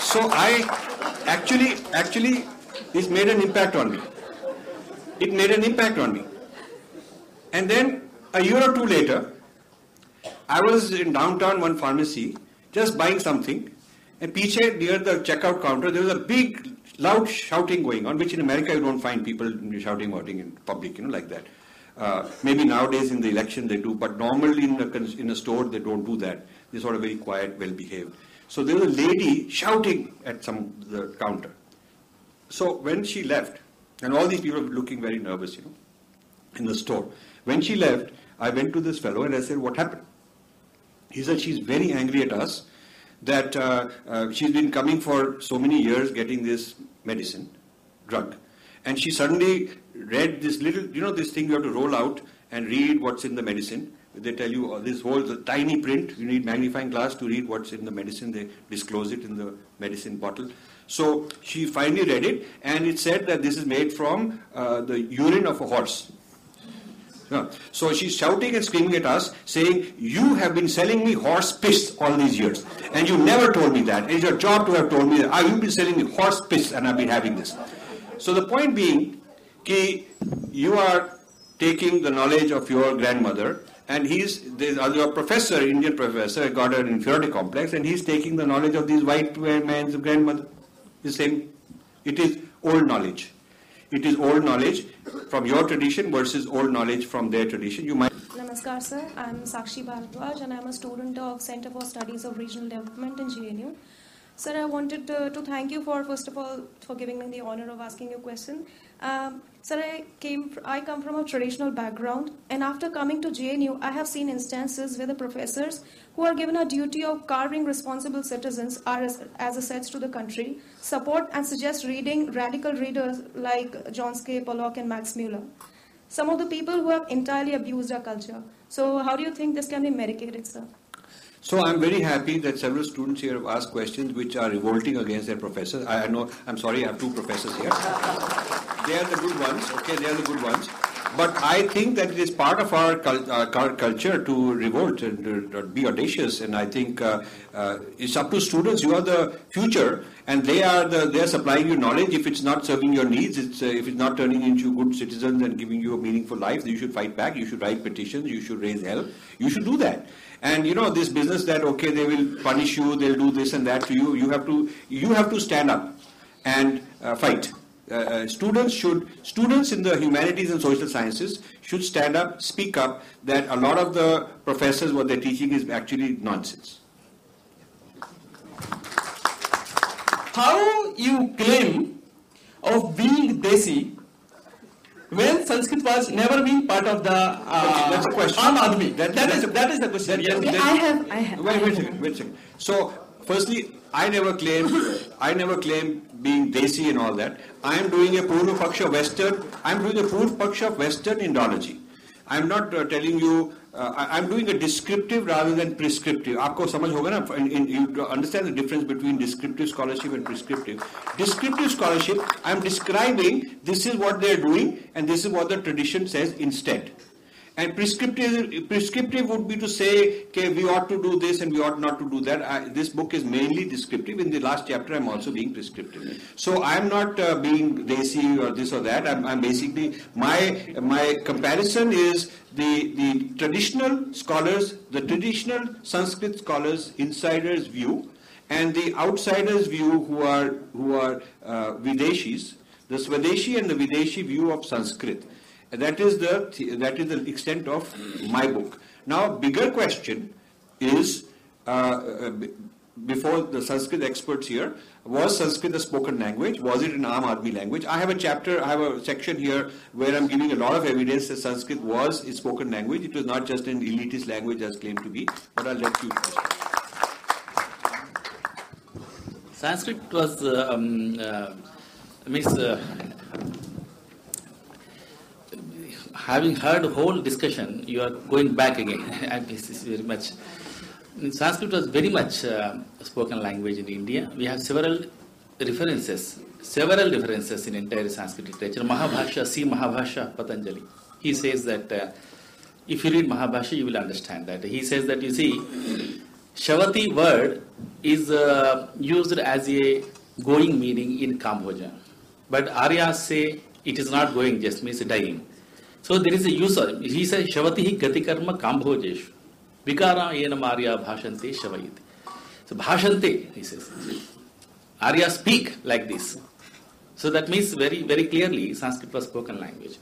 so I actually, actually, this made an impact on me. It made an impact on me. And then a year or two later, I was in downtown one pharmacy just buying something, and piche near the checkout counter there was a big loud shouting going on, which in America you don't find people shouting shouting in public, you know, like that. Uh, maybe nowadays in the election they do, but normally in a, in a store they don't do that. They're sort of very quiet, well behaved. So there was a lady shouting at some the counter. So when she left, and all these people were looking very nervous, you know, in the store. When she left, I went to this fellow and I said, What happened? He said, She's very angry at us that uh, uh, she's been coming for so many years getting this medicine, drug. And she suddenly read this little, you know, this thing you have to roll out and read what's in the medicine. They tell you oh, this whole tiny print, you need magnifying glass to read what's in the medicine. They disclose it in the medicine bottle. So she finally read it, and it said that this is made from uh, the urine of a horse. Yeah. So she's shouting and screaming at us, saying, You have been selling me horse piss all these years, and you never told me that. It's your job to have told me that. Ah, you've been selling me horse piss, and I've been having this. So the point being, ki you are taking the knowledge of your grandmother, and he's your professor, Indian professor, got an inferiority complex, and he's taking the knowledge of these white man's grandmother. The same. It is old knowledge. It is old knowledge from your tradition versus old knowledge from their tradition. You might. Namaskar, sir. I'm Sakshi Bharadwaj, and I'm a student of Center for Studies of Regional Development in JNU. Sir, I wanted to, to, thank you for, first of all, for giving me the honor of asking you a question. Um, sir, I, came, I come from a traditional background, and after coming to JNU, I have seen instances where the professors who are given a duty of carving responsible citizens are as, as assets to the country, support and suggest reading radical readers like John Keay, Pollock, and Max Muller. Some of the people who have entirely abused our culture. So, how do you think this can be medicated, sir? So I'm very happy that several students here have asked questions which are revolting against their professors. I know, I'm sorry, I have two professors here. they are the good ones, okay, they are the good ones. But I think that it is part of our, cul- uh, our culture to revolt and to be audacious. And I think uh, uh, it's up to students. You are the future, and they are the they are supplying you knowledge. If it's not serving your needs, it's uh, if it's not turning into good citizens and giving you a meaningful life, you should fight back. You should write petitions. You should raise hell. You should do that. And you know this business that okay, they will punish you, they'll do this and that to you. You have to you have to stand up and uh, fight. Uh, uh, students should students in the humanities and social sciences should stand up, speak up that a lot of the professors what they're teaching is actually nonsense. How you claim of being Desi when Sanskrit was never been part of the uh, okay, that's a question. Aam Aadmi. That, that is that is the question. That, yes. I have, I have. Wait, wait a second, wait a second. So, firstly, I never claim, I never claim being Desi and all that. I am doing a Purva Paksha Western, I am doing a Purva Paksha Western Indology. I am not uh, telling you I, am doing a descriptive rather than prescriptive. आपको समझ होगा ना? In, in, you understand the difference between descriptive scholarship and prescriptive. Descriptive scholarship, I am describing this is what they are doing and this is what the tradition says instead. And prescriptive, prescriptive would be to say, okay, we ought to do this and we ought not to do that. I, this book is mainly descriptive. In the last chapter, I'm also being prescriptive. So I'm not uh, being desi or this or that. I'm, I'm, basically, my, my comparison is the, the traditional scholars, the traditional Sanskrit scholars, insiders' view, and the outsiders' view who are, who are uh, Videshis, the Swadeshi and the Videshi view of Sanskrit. That is the that is the extent of my book. Now, bigger question is, uh, uh, before the Sanskrit experts here, was Sanskrit a spoken language? Was it an Aam Aadmi language? I have a chapter, I have a section here where I'm giving a lot of evidence that Sanskrit was a spoken language. It was not just an elitist language as claimed to be, but I'll let you. Sanskrit was uh, um, uh, means uh, having heard whole discussion, you are going back again. this is very much. Sanskrit was very much uh, spoken language in India. We have several references, several references in entire Sanskrit literature. Mahabhashya, see Mahabhashya Patanjali. He says that uh, if you read Mahabhashya, you will understand that. He says that you see, Shavati word is uh, used as a going meaning in Kambhoja. But Aryas say it is not going, just means dying. So there is a use of, he says, Shavati hi gati karma Kambhojeshu. Vikara yena Arya bhashante shavayiti. So bhashante, he says. Arya speak like this. So that means very, very clearly Sanskrit was spoken language.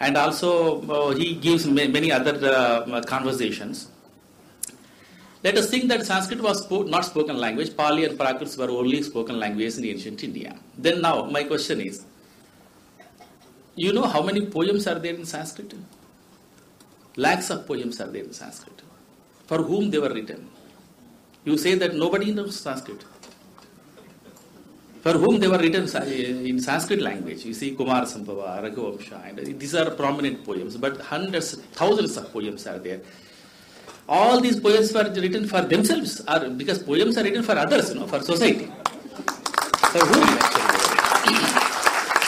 And also uh, he gives ma- many other uh, conversations. Let us think that Sanskrit was spo- not spoken language. Pali and Prakrit were only spoken languages in ancient India. Then now my question is, you know how many poems are there in Sanskrit? Lakhs of poems are there in Sanskrit. For whom they were written? You say that nobody knows Sanskrit. For whom they were written in Sanskrit language. You see Kumar Sambhava, and these are prominent poems, but hundreds, thousands of poems are there. All these poems were written for themselves, or because poems are written for others, you know, for society. For whom actually?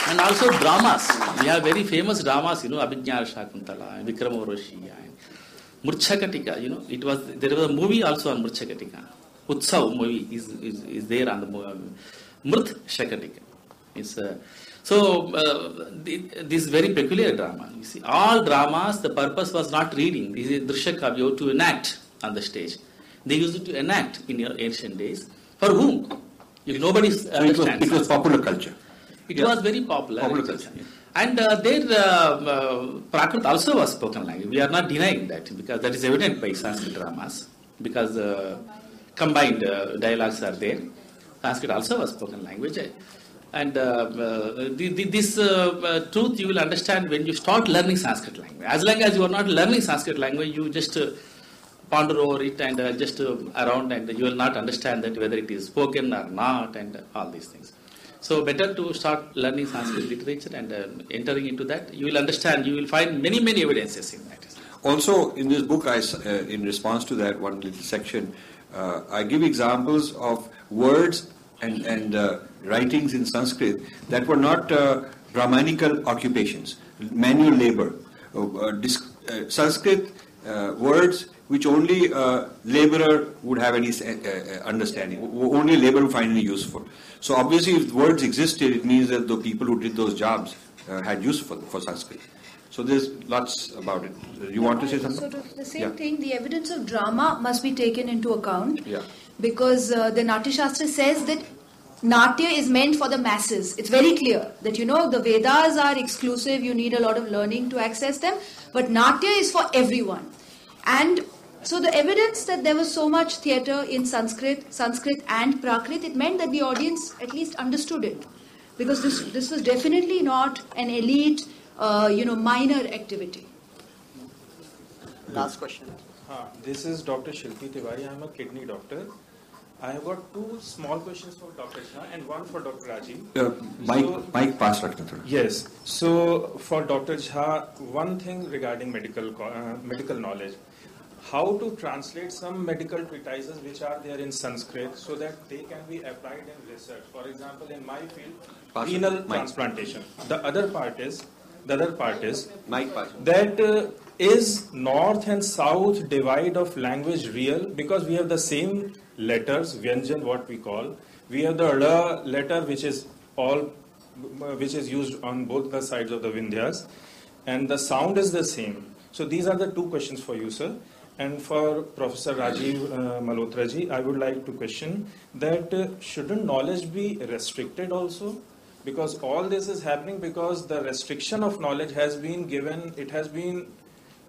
and also dramas. We have very famous dramas, you know, Abhijñā Shakuntala, Vikramorvashi, and Murchakatika, you know, it was, there was a movie also on Murchakatika. Utsav movie is, is, is there on the movie. Mrth Shakatika. It's, uh, so, uh, this is very peculiar drama. You see, all dramas, the purpose was not reading. This is Drishya to enact on the stage. They used it to enact in your ancient days. For whom? If nobody it was, it was popular culture. It Yeah. was very popular. Popular It was- culture. And uh, their uh, uh, Prakrit also was spoken language. We are not denying that because that is evident by Sanskrit dramas because uh, combined dialogues are there. Sanskrit also was spoken language. And the, the, this truth you will understand when you start learning Sanskrit language. As long as you are not learning Sanskrit language, you just ponder over it and uh, just uh, around and you will not understand that whether it is spoken or not and all these things. So better to start learning Sanskrit literature and uh, entering into that. You will understand, you will find many, many evidences in that. Also, in this book, I, uh, in response to that one little section, uh, I give examples of words and, and uh, writings in Sanskrit that were not uh, Brahmanical occupations, manual labor. Uh, uh, uh, Sanskrit uh, words which only a laborer would have any uh, uh, understanding, only a laborer would find any useful. So obviously, if words existed, it means that the people who did those jobs uh, had use for, for Sanskrit. So there's lots about it. You want to say something? Sort of the same Yeah. thing, the evidence of drama must be taken into account Yeah. because uh, the Natya Shastra says that Natya is meant for the masses. It's very clear that you know the Vedas are exclusive, you need a lot of learning to access them, but Natya is for everyone. And so the evidence that there was so much theatre in Sanskrit, Sanskrit and Prakrit, it meant that the audience at least understood it, because this this was definitely not an elite, uh, you know, minor activity. Last question. Uh, this is Dr. Shilpi Tiwari. I am a kidney doctor. I have got two small questions for Dr. Jha and one for Dr. Rajiv. Uh, Mike, so, Mike, pass Yes. So for Dr. Jha, one thing regarding medical uh, medical knowledge how to translate some medical treatises which are there in Sanskrit so that they can be applied in research. For example, in my field, Pass it. renal Mike. transplantation. The other part is the other part is Mike, that uh, is north and south divide of language real because we have the same letters vyanjan what we call we have the letter which is all which is used on both the sides of the vindhyas and the sound is the same so these are the two questions for you sir and for professor rajiv uh, malhotra ji i would like to question that uh, shouldn't knowledge be restricted also because all this is happening because the restriction of knowledge has been given it has been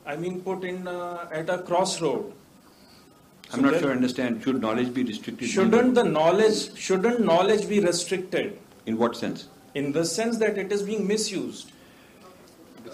I mean, put in uh, at a crossroad. I'm not sure I understand. Should knowledge be restricted? Shouldn't the knowledge shouldn't knowledge be restricted? In what sense? In the sense that it is being misused.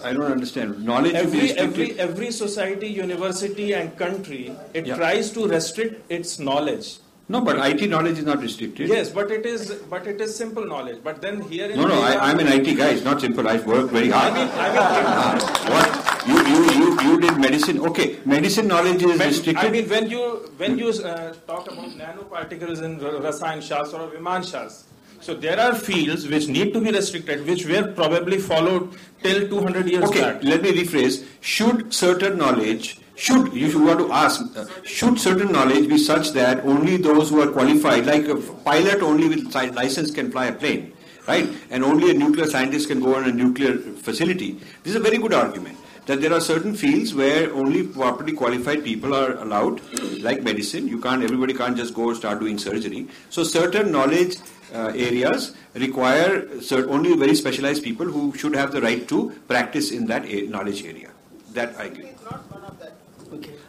I don't understand. Knowledge Every restricted. every every society, university, and country it Yeah. tries to restrict its knowledge. No, but IT knowledge is not restricted. Yes, but it is but it is simple knowledge. But then here in No, no, I, I'm an IT guy. It's not simple. I work very hard. I mean, I mean, Ah, what? You, you, you, you did medicine. Okay, medicine knowledge is When- restricted. I mean, when you when you uh, talk about nanoparticles in ra- Rasayan Shastra or Viman Shastra, so there are fields which need to be restricted, which were probably followed till 200 years Okay, back. let me rephrase. Should certain knowledge, should, you should want to ask, uh, should certain knowledge be such that only those who are qualified, like a pilot only with license can fly a plane, right? And only a nuclear scientist can go on a nuclear facility. This is a very good argument. That there are certain fields where only properly qualified people are allowed, like medicine. You can't, everybody can't just go start doing surgery. So certain knowledge uh, areas require cert- only very specialized people who should have the right to practice in that a- knowledge area. That I agree.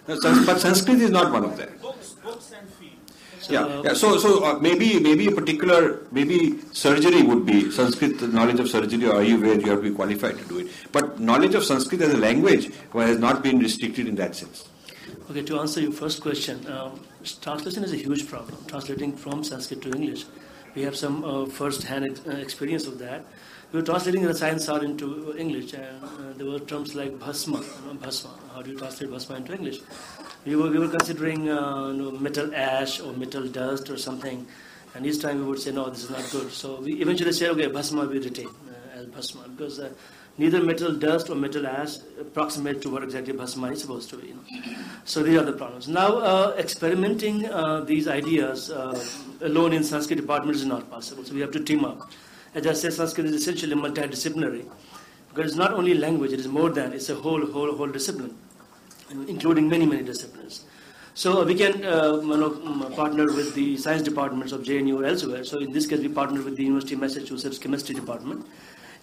No, Sans- but Sanskrit is not one of them. Books and fees. Yeah, yeah. So, so uh, maybe, maybe a particular, maybe surgery would be Sanskrit knowledge of surgery or Ayurveda. You have to be qualified to do it. But knowledge of Sanskrit as a language well, has not been restricted in that sense. Okay, to answer your first question, um, translation is a huge problem. Translating from Sanskrit to English, we have some uh, first-hand ex- uh, experience of that. We were translating the science art into English, and uh, there were terms like bhasma. Know, bhasma. How do you translate bhasma into English? We were, we were considering uh, you know, metal ash or metal dust or something, and each time we would say, no, this is not good. So we eventually said, okay, bhasma we retain uh, as bhasma because uh, neither metal dust or metal ash approximate to what exactly bhasma is supposed to be. You know. So these are the problems. Now, uh, experimenting uh, these ideas uh, alone in Sanskrit department is not possible. So we have to team up. As I said, Sanskrit is essentially multidisciplinary because it's not only language; it is more than it's a whole, whole, whole discipline, including many, many disciplines. So we can uh, you know, mm, partner with the science departments of JNU or elsewhere. So in this case, we partner with the University of Massachusetts Chemistry Department,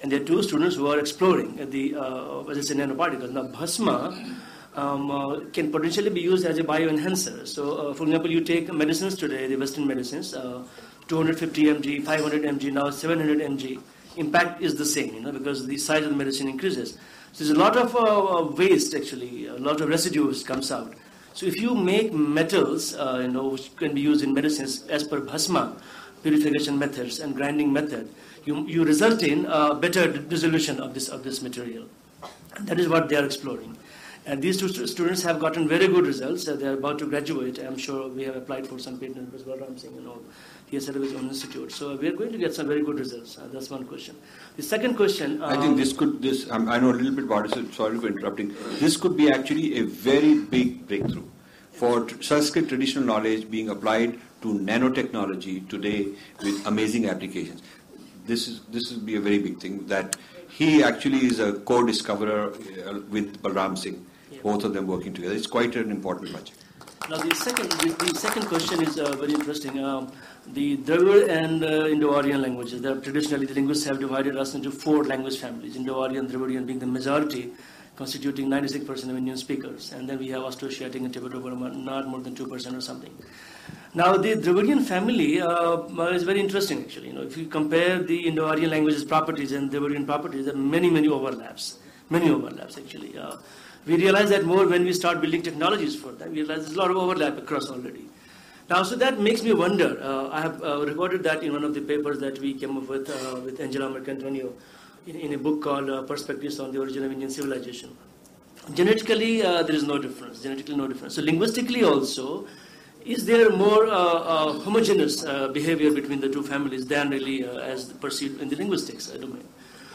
and there are two students who are exploring the uh, as I said, nanoparticles. Now, Bhasma um, uh, can potentially be used as a bioenhancer. So, uh, for example, you take medicines today, the Western medicines, uh, 250 mg, 500 mg, now 700 mg. Impact is the same, you know, because the size of the medicine increases. So there's a lot of uh, waste actually, a lot of residues comes out. So if you make metals, uh, you know, which can be used in medicines as per bhasma purification methods and grinding method, you, you result in better dissolution of this of this material. And that is what they are exploring. And these two stu- students have gotten very good results. Uh, they are about to graduate. I'm sure we have applied for some patent as well. I'm saying, you know, he has set up his own institute. So we are going to get some very good results. Uh, that's one question. The second question. I think um, this could, this, um, I know a little bit about it, sorry for interrupting. This could be actually a very big breakthrough for Sanskrit traditional knowledge being applied to nanotechnology today with amazing applications. This is, this will be a very big thing that he actually is a co-discoverer uh, with Balram Singh, both of them working together. It's quite an important project. Now the second, the, the second question is uh, very interesting. Um, the Dravid and uh, Indo-Aryan languages. Traditionally, the linguists have divided us into four language families. Indo-Aryan, and Dravidian being the majority, constituting 96% of Indian speakers, and then we have Austroasiatic and Tibeto-Burman, not more than 2% or something. Now the Dravidian family uh, is very interesting actually. You know, if you compare the Indo-Aryan languages properties and Dravidian properties, there are many, many overlaps. Many overlaps actually. Uh, we realize that more when we start building technologies for that. We realize there's a lot of overlap across already. Now, so that makes me wonder. Uh, I have uh, recorded that in one of the papers that we came up with uh, with Angela Marcantonio in, in a book called uh, Perspectives on the Origin of Indian Civilization. Genetically, uh, there is no difference. Genetically, no difference. So, linguistically, also, is there more uh, homogeneous behavior between the two families than really as perceived in the linguistics domain?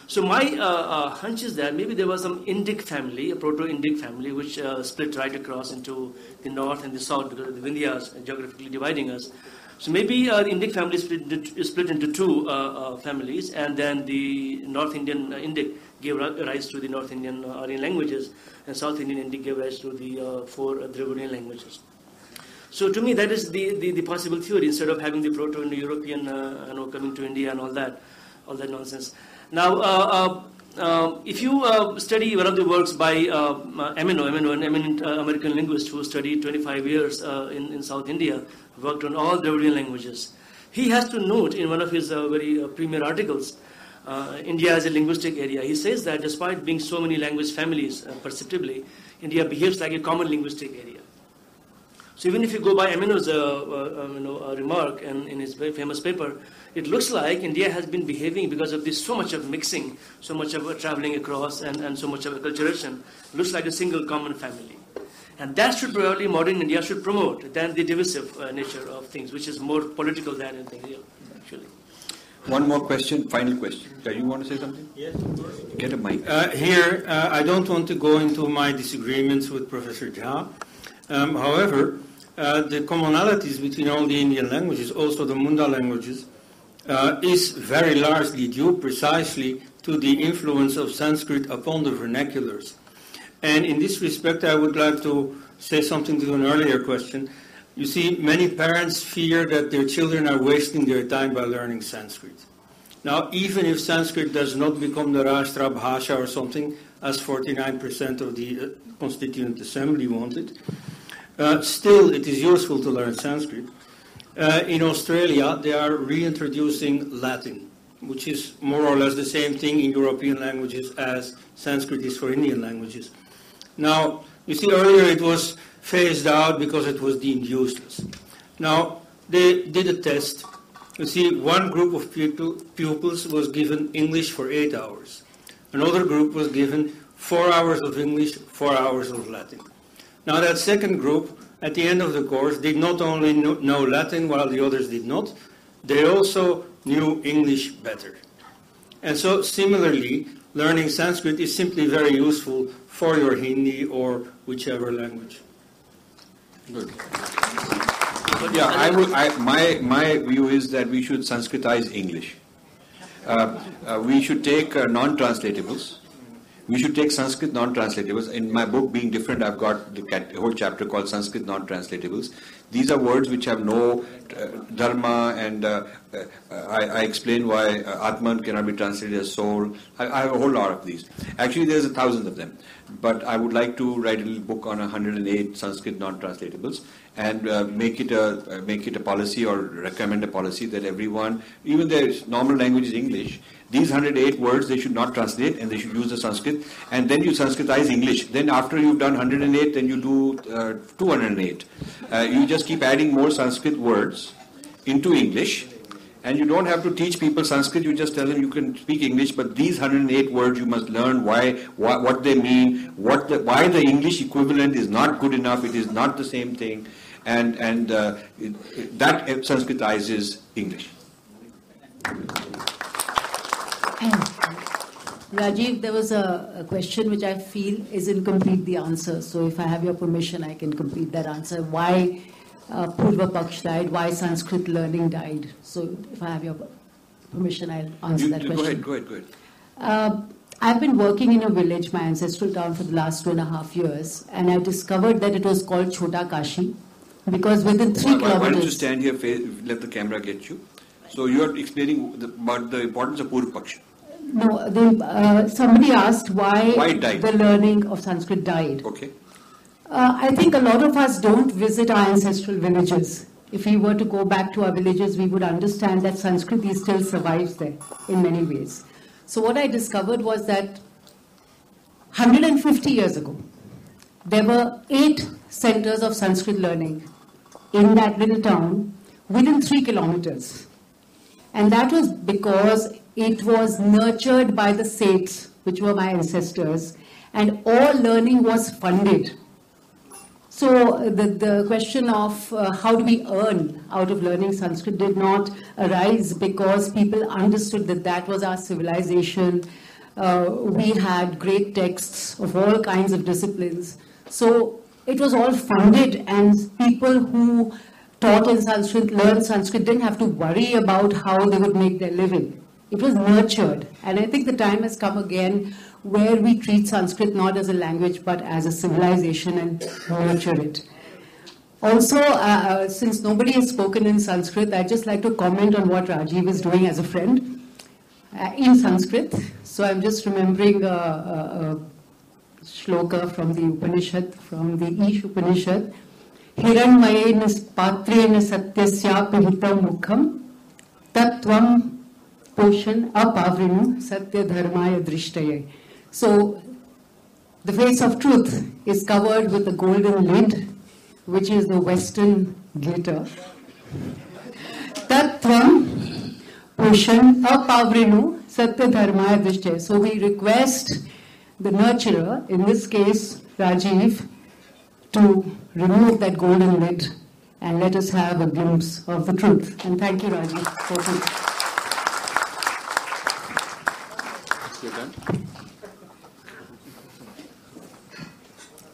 So my uh, uh, hunch is that maybe there was some Indic family, a Proto-Indic family, which uh, split right across into the north and the south because the Vindhyas geographically dividing us. So maybe uh, the Indic family split, into- split into two uh, uh, families, and then the North Indian Indic gave rise to the North Indian Aryan languages, and South Indian Indic gave rise to the four Dravidian languages. So to me, that is the, the, the possible theory instead of having the Proto-Indo-European, you know, coming to India and all that, all that nonsense. Now, uh, uh, um, if you uh, study one of the works by uh, Emeneau, an eminent uh, American linguist who studied 25 years uh, in, in South India, worked on all Dravidian languages, he has to note in one of his uh, very uh, premier articles, India as a linguistic area, he says that despite being so many language families perceptibly, India behaves like a common linguistic area. So even if you go by Emeneau's you know, remark and in his very famous paper, it looks like India has been behaving because of this so much of mixing, so much of traveling across, and, and so much of acculturation, It looks like a single common family. And that should probably modern India should promote than the divisive uh, nature of things, which is more political than anything real, actually. One more question, final question. Do you want to say something? Yes. Get a mic. Uh, here, uh, I don't want to go into my disagreements with Professor Jha. Um, however, uh, the commonalities between all the Indian languages, also the Munda languages, uh, is very largely due precisely to the influence of Sanskrit upon the vernaculars. And in this respect, I would like to say something to an earlier question. You see, many parents fear that their children are wasting their time by learning Sanskrit. Now, even if Sanskrit does not become the Rashtra Bhasha or something, as 49% of the uh, Constituent Assembly wanted, uh, still it is useful to learn Sanskrit. Uh, in Australia, they are reintroducing Latin, which is more or less the same thing in European languages as Sanskrit is for Indian languages. Now, you see, earlier it was phased out because it was deemed useless. Now, they did a test. You see, one group of pupils was given English for eight hours. Another group was given four hours of English, four hours of Latin. Now, that second group, at the end of the course, did not only know Latin while the others did not, they also knew English better. And so, similarly, learning Sanskrit is simply very useful for your Hindi or whichever language. Good. Yeah, I would, I, my, my view is that we should Sanskritize English. Uh, uh, we should take uh, non-translatables. We should take Sanskrit non-translatables. In my book, Being Different, I've got the whole chapter called Sanskrit non-translatables. These are words which have no uh, dharma, and uh, uh, I, I, explain why uh, Atman cannot be translated as soul. I, I, have a whole lot of these. Actually, there's a thousand of them. But I would like to write a little book on 108 Sanskrit non-translatables and uh, make it a uh, make it a policy or recommend a policy that everyone, even their normal language is English, these 108 words they should not translate and they should use the Sanskrit. And then you Sanskritize English. Then after you've done 108, then you do uh, 208. Uh, you just keep adding more Sanskrit words into English. And you don't have to teach people Sanskrit, you just tell them you can speak English, but these 108 words you must learn why, what they mean, what the, why the English equivalent is not good enough, it is not the same thing, and, and uh, it, it, that Sanskritizes English. Rajiv, there was a, a, question which I feel is incomplete the answer. So if I have your permission, I can complete that answer. Why uh, Purva Paksh died, why Sanskrit learning died. So if I have your permission, I'll answer you, that question. Go ahead, go ahead, go ahead. Uh, I've been working in a village, my ancestral town, for the last two and a half years, and I discovered that it was called Chota Kashi because within three why, kilometers. Why don't you stand here, let the camera get you? So you are explaining the, about the importance of Purva Paksh. No, they, uh, somebody asked why, why the learning of Sanskrit died. Okay. Uh, I think a lot of us don't visit our ancestral villages. If we were to go back to our villages, we would understand that Sanskrit still survives there in many ways. So what I discovered was that 150 years ago, there were eight centers of Sanskrit learning in that little town within three kilometers. And that was because it was nurtured by the Seths, which were my ancestors, and all learning was funded. So the, the question of uh, how do we earn out of learning Sanskrit did not arise because people understood that that was our civilization. Uh, we had great texts of all kinds of disciplines. So it was all funded and people who taught in Sanskrit, learned Sanskrit, didn't have to worry about how they would make their living. It was nurtured. And I think the time has come again where we treat Sanskrit not as a language but as a civilization and nurture it. Also, uh, uh, since nobody has spoken in Sanskrit, I'd just like to comment on what Rajiv is doing as a friend. uh, in Sanskrit. So I'm just remembering a, a, a shloka from the Upanishad, from the Ish Upanishad. Hiranmayen patrena satyasyapihitam mukham tatvam poshan apavrinu satya dharmaya drishtaye. So the face of truth is covered with a golden lid, which is the Western glitter. Tattvam Pushan Apavrinu Satya Dharmaya Drishtya. So we request the nurturer, in this case Rajiv, to remove that golden lid and let us have a glimpse of the truth. And thank you, Rajiv, for this.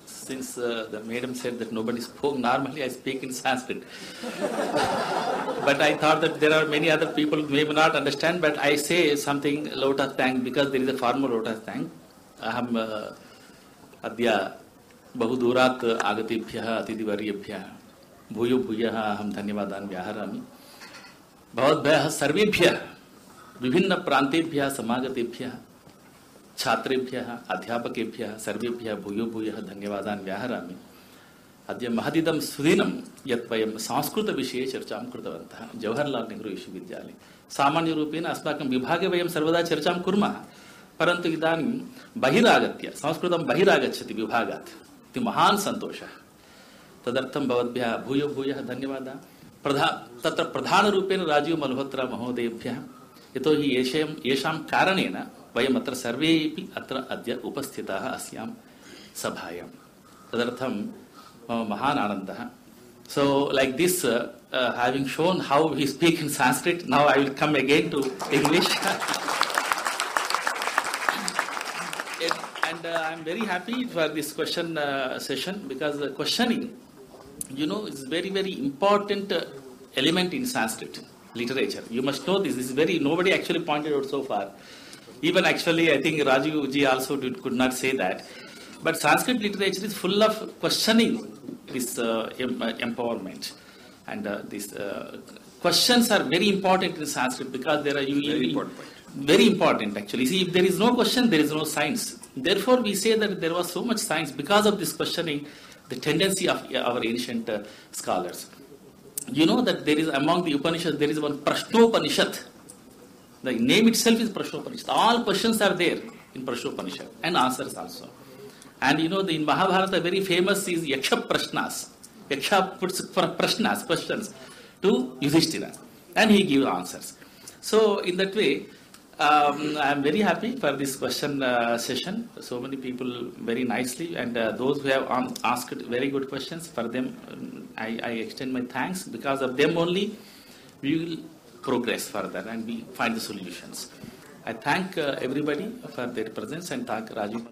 Since uh, the madam said that nobody spoke, normally I speak in Sanskrit. but I thought that there are many other people who may not understand, but I say something lotus thank because there is a formal lotus thank. अहम अद्य बहुदूरात् आगतेभ्यः अतिथिवर्येभ्यः भूयो भूयः अहं धन्यवादान् व्याहरामि भवद्भ्यः सर्वेभ्यः विभिन्नप्रान्तेभ्यः समागतेभ्यः छात्रेभ्यः, अध्यापकेभ्यः, सर्वेभ्यः भूयो भूयः धन्यवादान् व्याहरामि। अद्य महदिदं सुदिनं यत् वयं संस्कृतविषये चर्चां कृतवन्तः। जवाहर्लाल् नेहरू विश्वविद्यालये। सामान्यरूपेण अस्माकं विभागे वयं सर्वदा चर्चां कुर्मः। परन्तु इदानीं बहिरागत्य, संस्कृतं बहिरागच्छति विभागात्। इति महान् सन्तोषः। भवद्भ्यः भूयो भूयः धन्यवादः। प्रधा, तत्र प्रधानरूपेण राजीव मल्होत्रा महोदयेभ्यः। यतोहि येषां कारणेन वयम् अत्र सर्वेपि अत्र अद्य उपस्थिताः अस्यां सभायां तदर्थं मम महान् आनन्दः this, uh, uh, having shown how we speak in Sanskrit, now I will come again to English. and uh, I'm very happy for this question uh, session because the questioning, you know, is very, very important uh, element in Sanskrit literature. You must know this. This is very, nobody actually pointed out so far. Even actually, I think Rajiv ji also did, could not say that. But Sanskrit literature is full of questioning this uh, em- uh, empowerment. And uh, these uh, questions are very important in Sanskrit because there are you, Very important very important actually. See, if there is no question, there is no science. Therefore, we say that there was so much science because of this questioning, the tendency of our ancient uh, scholars. You know that there is among the Upanishads, there is one Prashnopanishad. The name itself is Prashnopanishad. All questions are there in Prashnopanishad and answers also. And you know, the, in Mahabharata, very famous is Yaksha Prashnas. Yaksha puts pra- Prashnas, questions, to Yudhishthira. And he gives answers. So, in that way, um, I am very happy for this question uh, session. So many people very nicely, and uh, those who have um, asked very good questions, for them, um, I, I extend my thanks. Because of them only, we will progress further and we find the solutions. I thank uh, everybody for their presence and thank Rajiv.